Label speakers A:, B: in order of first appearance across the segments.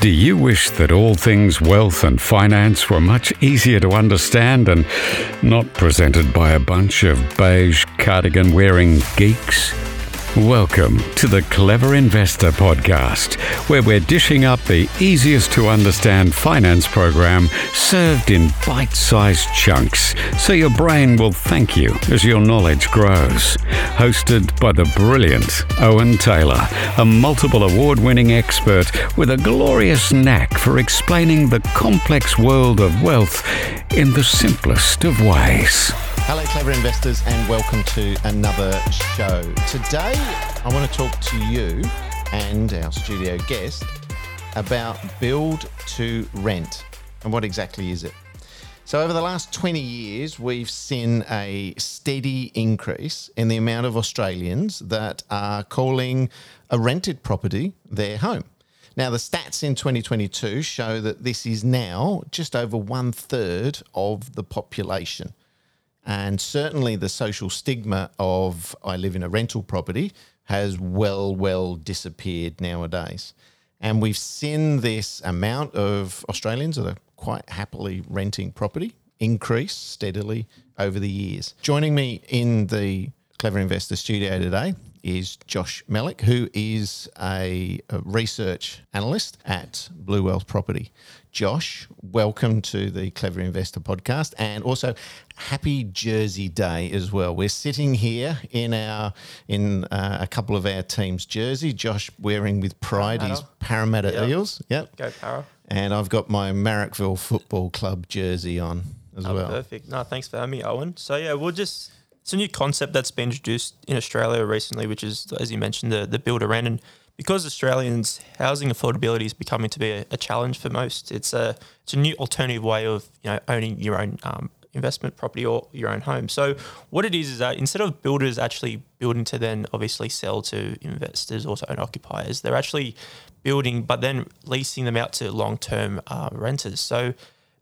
A: Do you wish that all things wealth and finance were much easier to understand and not presented by a bunch of beige cardigan wearing geeks? Welcome to the Clever Investor Podcast, where we're dishing up the easiest to understand finance program served in bite sized chunks so your brain will thank you as your knowledge grows. Hosted by the brilliant Owen Taylor, a multiple award winning expert with a glorious knack for explaining the complex world of wealth in the simplest of ways.
B: Hello, clever investors, and welcome to another show. Today, I want to talk to you and our studio guest about build to rent and what exactly is it. So, over the last 20 years, we've seen a steady increase in the amount of Australians that are calling a rented property their home. Now, the stats in 2022 show that this is now just over one third of the population. And certainly the social stigma of I live in a rental property has well, well disappeared nowadays. And we've seen this amount of Australians that are quite happily renting property increase steadily over the years. Joining me in the Clever Investor studio today is Josh Mellick, who is a, a, research analyst at Blue Wealth Property. Josh, welcome to the Clever Investor podcast and also happy Jersey Day as well. We're sitting here in our in uh, a couple of our teams' jersey. Josh wearing with pride his Parramatta yep. Eels. Yep.
C: Go Parra.
B: And I've got my Marrickville Football Club jersey on as
C: oh,
B: well.
C: Perfect. No, thanks for having me, Owen. So yeah, we'll just it's a new concept that's been introduced in Australia recently, which is, as you mentioned, the, the build to rent. And because Australians' housing affordability is becoming to be a, a, challenge for most, it's a it's a new alternative way of you know owning your own um, investment property or your own home. So what it is is that instead of builders actually building to then obviously sell to investors or to own occupiers, they're actually building but then leasing them out to long term uh, renters. So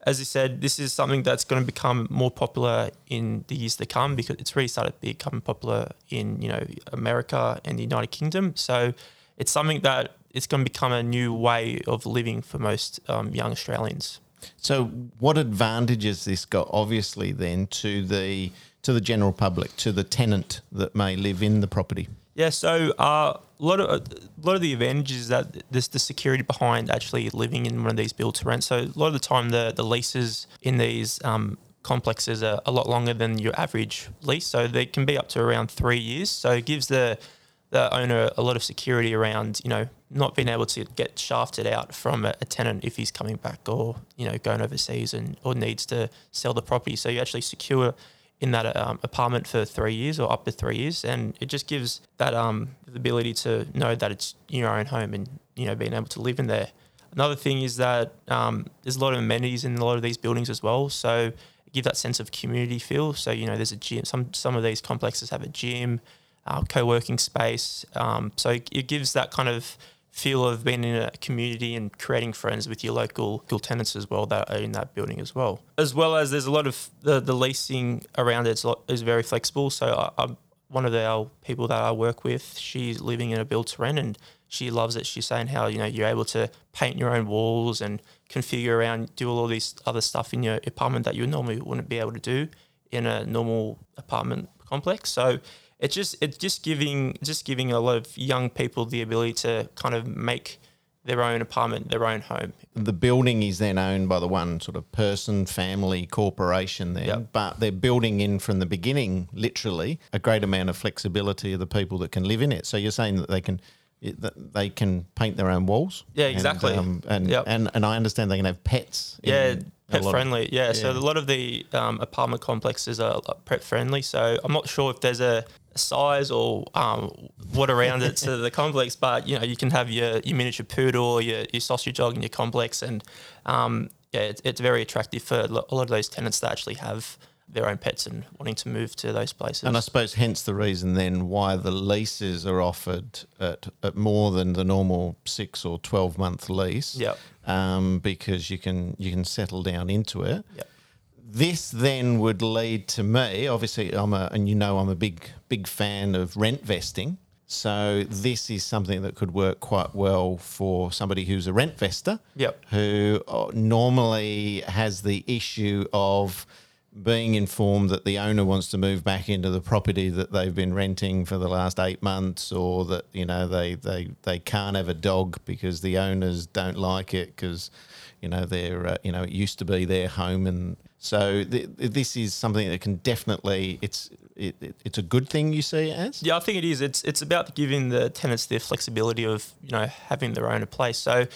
C: as you said, this is something that's going to become more popular in the years to come because it's really started becoming popular in you know America and the United Kingdom. So it's something that it's going to become a new way of living for most um, young Australians.
B: So, what advantages this got? Obviously, then to the to the general public, to the tenant that may live in the property.
C: Yeah, so uh, a lot of a lot of the advantages is that there's the security behind actually living in one of these build to rent. So a lot of the time, the the leases in these um, complexes are a lot longer than your average lease. So they can be up to around three years. So it gives the the owner a lot of security around you know not being able to get shafted out from a, a tenant if he's coming back or you know going overseas and or needs to sell the property. So you actually secure in that um, apartment for three years or up to three years, and it just gives that um, ability to know that it's your own home and you know being able to live in there. Another thing is that um, there's a lot of amenities in a lot of these buildings as well, so give that sense of community feel. So you know, there's a gym. Some some of these complexes have a gym, uh, co-working space. Um, so it gives that kind of feel of being in a community and creating friends with your local, local tenants as well that are in that building as well. As well as there's a lot of the, the leasing around it is very flexible. So I, I'm one of our people that I work with. She's living in a build to rent and she loves it. She's saying how you know you're able to paint your own walls and configure around, do all these other stuff in your apartment that you normally wouldn't be able to do in a normal apartment complex. So it's just it's just giving just giving a lot of young people the ability to kind of make their own apartment, their own home.
B: The building is then owned by the one sort of person, family, corporation then, yep. but they're building in from the beginning, literally, a great amount of flexibility of the people that can live in it. So you're saying that they can that they can paint their own walls.
C: Yeah, exactly.
B: And um, and, yep. and, and I understand they can have pets.
C: Yeah, pet friendly. Of, yeah. yeah. so a lot of the um, apartment complexes are pet friendly. So I'm not sure if there's a size or um, what around it to the complex, but you know you can have your, your miniature poodle, your, your sausage dog in your complex, and um, yeah, it's, it's very attractive for a lot of those tenants that actually have their own pets and wanting to move to those places.
B: And I suppose hence the reason then why the leases are offered at, at more than the normal six or twelve month lease.
C: Yep.
B: Um, because you can you can settle down into it.
C: Yep
B: this then would lead to me. Obviously, I'm a, and you know, I'm a big, big fan of rent vesting. So this is something that could work quite well for somebody who's a rent vester,
C: Yep.
B: who uh, normally has the issue of being informed that the owner wants to move back into the property that they've been renting for the last eight months, or that you know they they they can't have a dog because the owners don't like it because you know they're uh, you know it used to be their home, and so th- this is something that can definitely it's it, it, it's a good thing you see it as.
C: Yeah, I think it is. It's it's about giving the tenants the flexibility of you know having their own place. So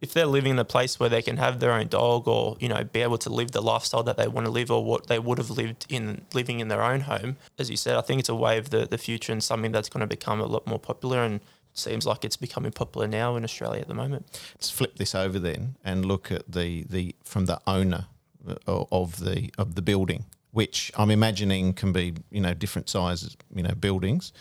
C: if they're living in a place where they can have their own dog, or you know be able to live the lifestyle that they want to live, or what they would have lived in living in their own home, as you said, I think it's a way of the the future and something that's going to become a lot more popular and. Seems like it's becoming popular now in Australia at the moment.
B: Let's flip this over then and look at the, the from the owner of the of the building, which I'm imagining can be you know different sizes, you know buildings.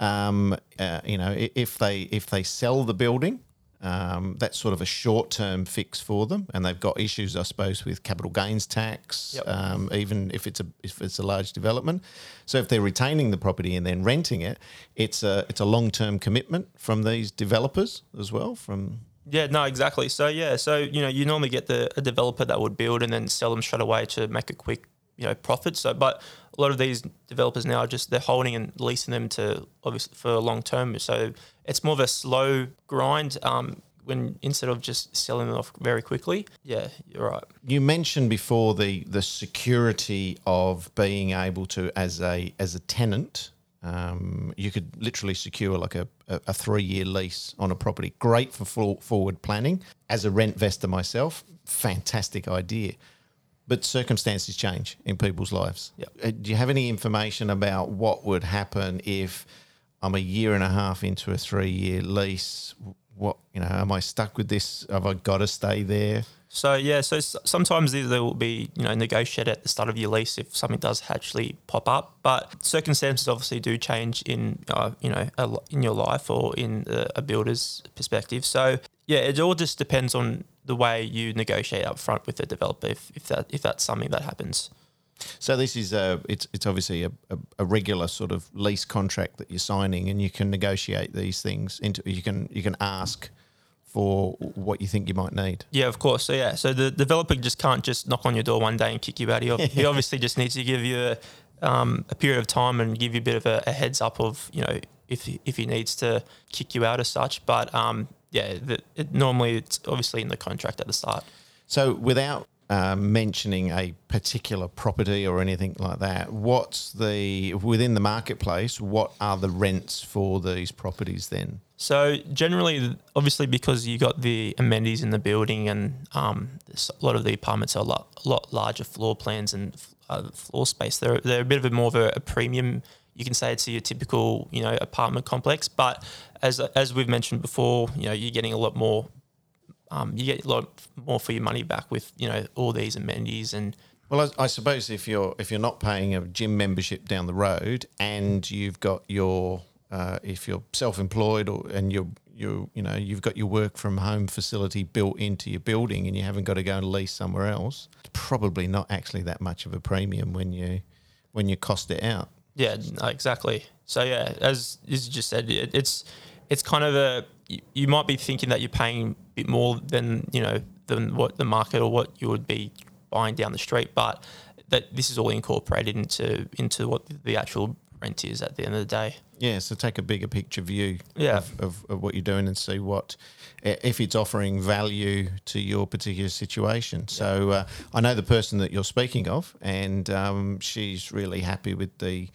B: Um, uh, you know if they if they sell the building, um, that's sort of a short term fix for them, and they've got issues, I suppose, with capital gains tax,
C: Yep.
B: um, even if it's a if it's a large development. So if they're retaining the property and then renting it, it's a it's a long term commitment from these developers as well. From
C: Yeah, no, exactly. So yeah, so you know, you normally get the a developer that would build and then sell them straight away to make a quick, you know, profit. So, but a lot of these developers now are just they're holding and leasing them to obviously for long term. So it's more of a slow grind. Um, when instead of just selling them off very quickly. Yeah, you're right.
B: you mentioned before the the security of being able to as a as a tenant um, you could literally secure like a, a, three year lease on a property. Great for full forward planning. As a rent vestor myself fantastic idea. But circumstances change in people's lives.
C: Yep.
B: Uh, do you have any information about what would happen if I'm a year and a half into a three year lease what you know am I stuck with this have I got to stay there
C: So yeah, so sometimes there will be you know negotiate at the start of your lease if something does actually pop up, but circumstances obviously do change in uh, you know a, in your life or in a, a builder's perspective. So yeah, it all just depends on the way you negotiate up front with the developer if, if that if that's something that happens.
B: So this is a it's it's obviously a, a, a regular sort of lease contract that you're signing, and you can negotiate these things into. You can you can ask for what you think you might need.
C: Yeah, of course. So yeah, so the developer just can't just knock on your door one day and kick you out. He, he obviously just needs to give you a, um, a period of time and give you a bit of a, a heads up of you know if he- if he needs to kick you out as such. But um, yeah, the, it, normally it's obviously in the contract at the start.
B: So without uh, mentioning a particular property or anything like that, what's the within the marketplace? What are the rents for these properties then?
C: So generally, obviously, because you got the amenities in the building, and um, a lot of the apartments are a lot, a lot larger floor plans and uh, floor space. They're they're a bit of a more of a, a premium. You can say it's your typical, you know, apartment complex. But as as we've mentioned before, you know, you're getting a lot more. Um, you get a lot more for your money back with you know all these amenities and
B: Well, I, I suppose if you're if you're not paying a gym membership down the road and you've got your uh, if you're self-employed or and you're you you know you've got your work from home facility built into your building and you haven't got to go and lease somewhere else, it's probably not actually that much of a premium when you when you cost it out.
C: Yeah, exactly. So yeah, as as you just said, it, it's it's kind of a you, you might be thinking that you're paying a bit more than you know than what the market or what you would be buying down the street, but that this is all incorporated into into what the actual rent is at the end of the day.
B: Yeah, so take a bigger picture view
C: Yeah.
B: of, of, of what you're doing and see what if it's offering value to your particular situation. So uh, I know the person that you're speaking of, and um, she's really happy with the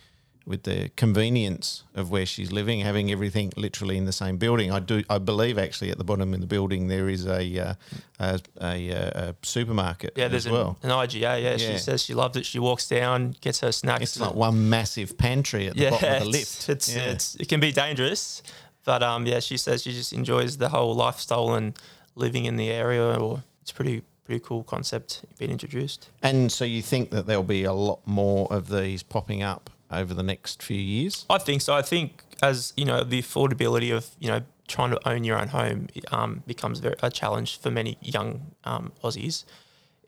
B: with the convenience of where she's living, having everything literally in the same building. I do, I believe, actually, at the bottom of the building there is a uh, a, a, a supermarket
C: Yeah, there's
B: as well.
C: an, an IGA. Yeah,
B: Yeah.
C: she says she loves it. She walks down, gets her snacks.
B: It's like one massive pantry at the
C: yeah,
B: bottom of the lift.
C: It's,
B: yeah.
C: it's it can be dangerous, but um, yeah, she says she just enjoys the whole lifestyle and living in the area. Or it's pretty pretty cool concept being introduced.
B: And so you think that there'll be a lot more of these popping up over the next few years?
C: I think so. I think as you know, the affordability of you know trying to own your own home um, becomes a challenge for many young um, Aussies.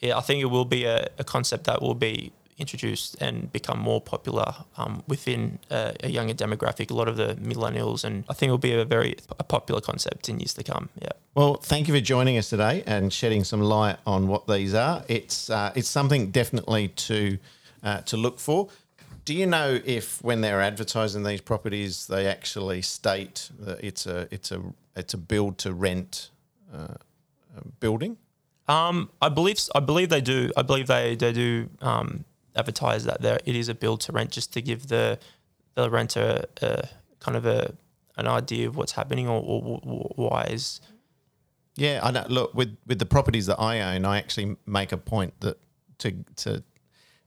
C: Yeah, I think it will be a, a concept that will be introduced and become more popular um, within a, a, younger demographic. A lot of the millennials, and I think it will be a very a popular concept in years to come. Yeah.
B: Well, thank you for joining us today and shedding some light on what these are. It's uh, it's something definitely to uh, to look for. Do you know if when they're advertising these properties, they actually state that it's a it's a it's a build to rent uh, building?
C: Um, I believe I believe they do. I believe they they do um, advertise that there it is a build to rent just to give the the renter a, kind of a an idea of what's happening or, or, or why is.
B: Yeah, I know. Look, with with the properties that I own, I actually make a point that to to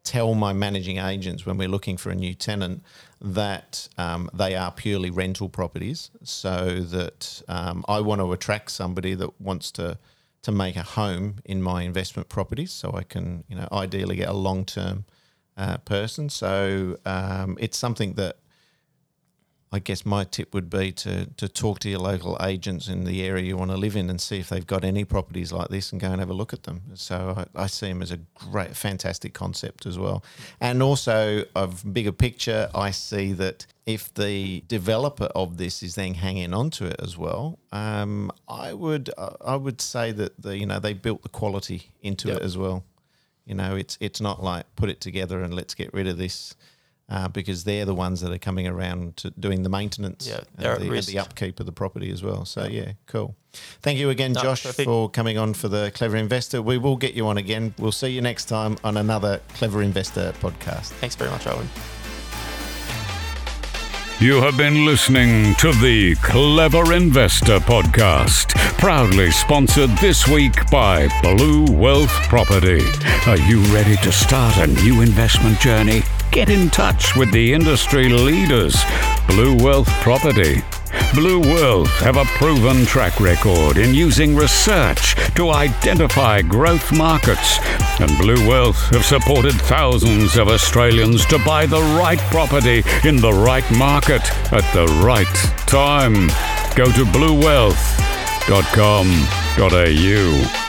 B: tell my managing agents when we're looking for a new tenant that um, they are purely rental properties, so that um, I want to attract somebody that wants to to make a home in my investment properties, so I can you know ideally get a long term uh, person. So um, it's something that I guess my tip would be to to talk to your local agents in the area you want to live in and see if they've got any properties like this and go and have a look at them. So I, I see them as a great, fantastic concept as well. And also, of bigger picture, I see that if the developer of this is then hanging on to it as well, um, I would I would say that the you know they built the quality into yep. it as well. You know, it's it's not like put it together and let's get rid of this uh, because they're the ones that are coming around to doing the maintenance
C: yeah,
B: and, the, and the, upkeep of the property as well. So, yeah, cool. Thank you again, no, Josh, perfect. for coming on for the Clever Investor. We will get you on again. We'll see you next time on another Clever Investor podcast.
C: Thanks very much, Owen.
A: You have been listening to the Clever Investor Podcast, proudly sponsored this week by Blue Wealth Property. Are you ready to start a new investment journey? Get in touch with the industry leaders, Blue Wealth Property. Blue Wealth have a proven track record in using research to identify growth markets, and Blue Wealth have supported thousands of Australians to buy the right property in the right market at the right time. Go to bluewealth.com.au.